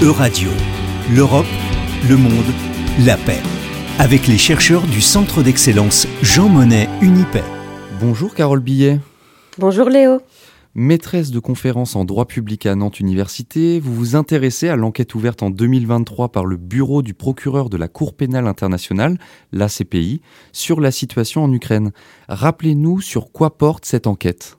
Euradio, l'Europe, le monde, la paix. Avec les chercheurs du Centre d'excellence Jean Monnet Unipay. Bonjour Carole Billet. Bonjour Léo. Maîtresse de conférences en droit public à Nantes Université, vous vous intéressez à l'enquête ouverte en 2023 par le Bureau du procureur de la Cour pénale internationale, l'ACPI, sur la situation en Ukraine. Rappelez-nous sur quoi porte cette enquête.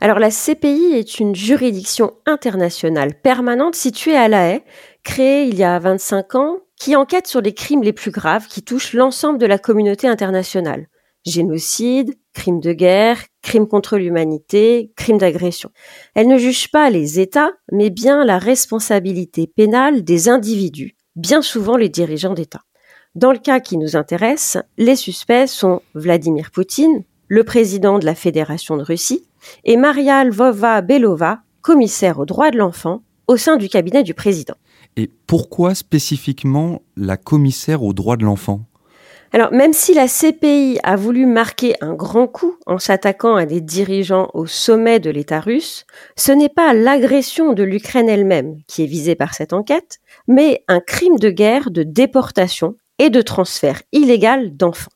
Alors la CPI est une juridiction internationale permanente située à La Haye, créée il y a 25 ans, qui enquête sur les crimes les plus graves qui touchent l'ensemble de la communauté internationale. Génocide, crimes de guerre, crimes contre l'humanité, crimes d'agression. Elle ne juge pas les États, mais bien la responsabilité pénale des individus, bien souvent les dirigeants d'État. Dans le cas qui nous intéresse, les suspects sont Vladimir Poutine, le président de la Fédération de Russie, et Maria Lvova-Belova, commissaire aux droits de l'enfant, au sein du cabinet du président. Et pourquoi spécifiquement la commissaire aux droits de l'enfant? Alors, même si la CPI a voulu marquer un grand coup en s'attaquant à des dirigeants au sommet de l'État russe, ce n'est pas l'agression de l'Ukraine elle-même qui est visée par cette enquête, mais un crime de guerre de déportation et de transfert illégal d'enfants.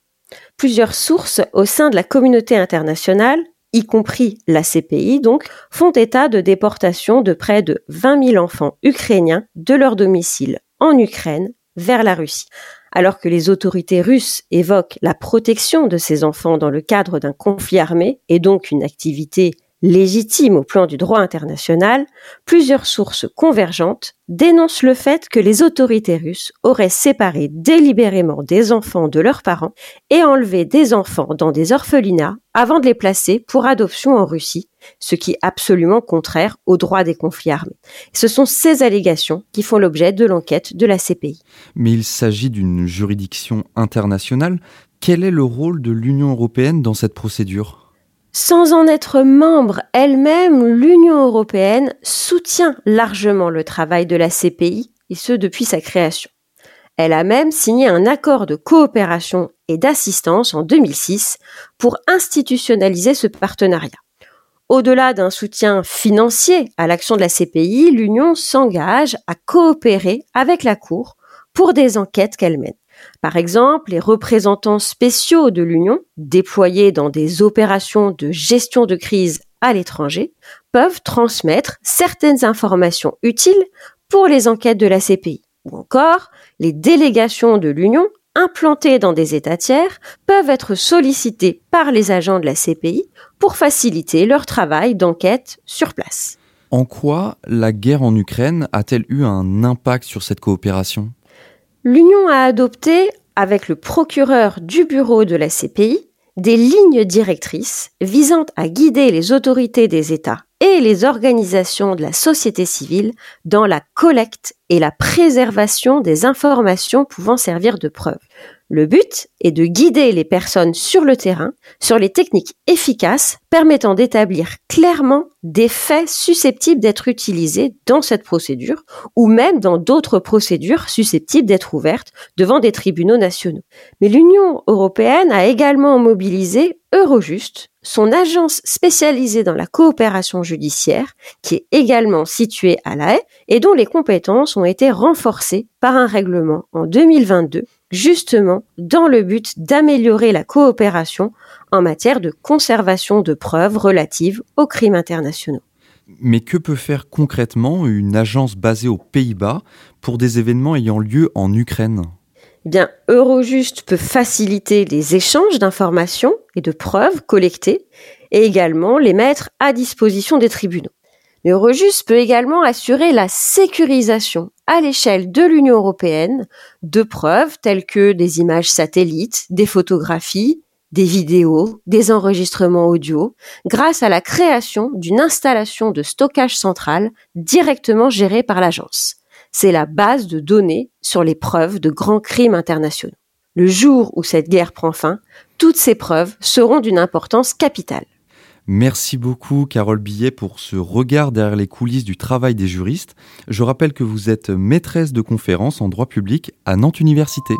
Plusieurs sources au sein de la communauté internationale, y compris la CPI donc, font état de déportation de près de 20 000 enfants ukrainiens de leur domicile en Ukraine vers la Russie. Alors que les autorités russes évoquent la protection de ces enfants dans le cadre d'un conflit armé et donc une activité légitime au plan du droit international, plusieurs sources convergentes dénoncent le fait que les autorités russes auraient séparé délibérément des enfants de leurs parents et enlevé des enfants dans des orphelinats avant de les placer pour adoption en Russie, ce qui est absolument contraire au droit des conflits armés. Ce sont ces allégations qui font l'objet de l'enquête de la CPI. Mais il s'agit d'une juridiction internationale. Quel est le rôle de l'Union européenne dans cette procédure? Sans en être membre elle-même, l'Union européenne soutient largement le travail de la CPI, et ce depuis sa création. Elle a même signé un accord de coopération et d'assistance en 2006 pour institutionnaliser ce partenariat. Au-delà d'un soutien financier à l'action de la CPI, l'Union s'engage à coopérer avec la Cour pour des enquêtes qu'elle mène. Par exemple, les représentants spéciaux de l'Union, déployés dans des opérations de gestion de crise à l'étranger, peuvent transmettre certaines informations utiles pour les enquêtes de la CPI. Ou encore, les délégations de l'Union implantées dans des États tiers peuvent être sollicitées par les agents de la CPI pour faciliter leur travail d'enquête sur place. En quoi la guerre en Ukraine a-t-elle eu un impact sur cette coopération? L'Union a adopté, avec le procureur du bureau de la CPI, des lignes directrices visant à guider les autorités des États et les organisations de la société civile dans la collecte et la préservation des informations pouvant servir de preuve. Le but est de guider les personnes sur le terrain sur les techniques efficaces permettant d'établir clairement des faits susceptibles d'être utilisés dans cette procédure ou même dans d'autres procédures susceptibles d'être ouvertes devant des tribunaux nationaux. Mais l'Union européenne a également mobilisé Eurojust, son agence spécialisée dans la coopération judiciaire, qui est également située à La Haye et dont les compétences ont été renforcées par un règlement en 2022 justement dans le but d'améliorer la coopération en matière de conservation de preuves relatives aux crimes internationaux. Mais que peut faire concrètement une agence basée aux Pays-Bas pour des événements ayant lieu en Ukraine? Eh bien, Eurojust peut faciliter les échanges d'informations et de preuves collectées et également les mettre à disposition des tribunaux. Mais Eurojust peut également assurer la sécurisation à l'échelle de l'Union européenne de preuves telles que des images satellites, des photographies, des vidéos, des enregistrements audio, grâce à la création d'une installation de stockage central directement gérée par l'agence. C'est la base de données sur les preuves de grands crimes internationaux. Le jour où cette guerre prend fin, toutes ces preuves seront d'une importance capitale. Merci beaucoup Carole Billet pour ce regard derrière les coulisses du travail des juristes. Je rappelle que vous êtes maîtresse de conférences en droit public à Nantes Université.